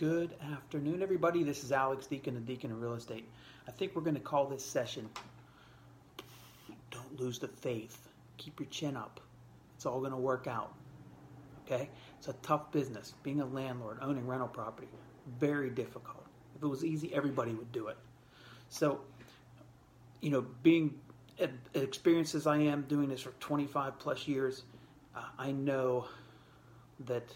Good afternoon, everybody. This is Alex Deacon, the Deacon of Real Estate. I think we're going to call this session Don't Lose the Faith. Keep your chin up. It's all going to work out. Okay? It's a tough business. Being a landlord, owning rental property, very difficult. If it was easy, everybody would do it. So, you know, being experienced as I am doing this for 25 plus years, uh, I know that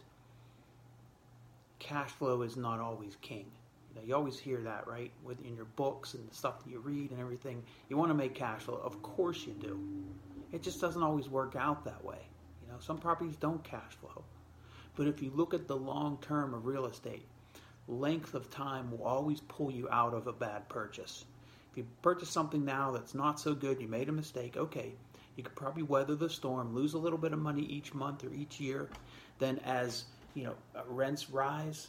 cash flow is not always king. You, you always hear that, right? With in your books and the stuff that you read and everything. You want to make cash flow. Of course you do. It just doesn't always work out that way. You know, some properties don't cash flow. But if you look at the long term of real estate, length of time will always pull you out of a bad purchase. If you purchase something now that's not so good, you made a mistake, okay, you could probably weather the storm, lose a little bit of money each month or each year. Then as you know uh, rents rise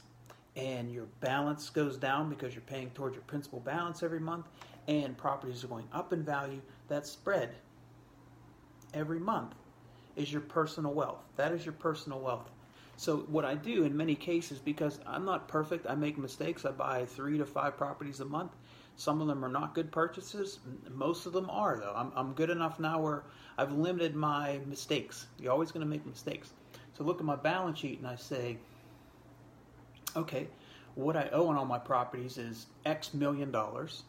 and your balance goes down because you're paying towards your principal balance every month and properties are going up in value, that spread every month is your personal wealth. That is your personal wealth. So what I do in many cases, because I'm not perfect, I make mistakes. I buy three to five properties a month. Some of them are not good purchases. Most of them are, though. I'm, I'm good enough now where I've limited my mistakes. You're always going to make mistakes. So look at my balance sheet and I say, okay, what I owe on all my properties is X million dollars,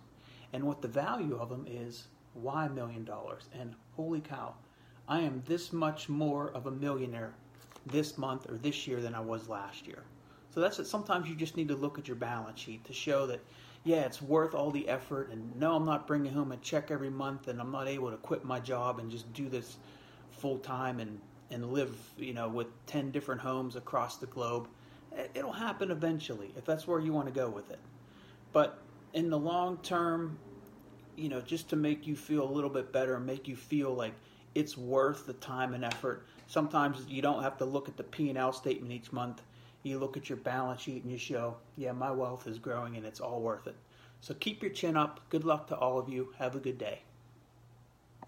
and what the value of them is Y million dollars. And holy cow, I am this much more of a millionaire this month or this year than I was last year. So that's it. Sometimes you just need to look at your balance sheet to show that, yeah, it's worth all the effort. And no, I'm not bringing home a check every month, and I'm not able to quit my job and just do this full time and and live, you know, with 10 different homes across the globe. It'll happen eventually if that's where you want to go with it. But in the long term, you know, just to make you feel a little bit better, make you feel like it's worth the time and effort. Sometimes you don't have to look at the P&L statement each month. You look at your balance sheet and you show, yeah, my wealth is growing and it's all worth it. So keep your chin up. Good luck to all of you. Have a good day.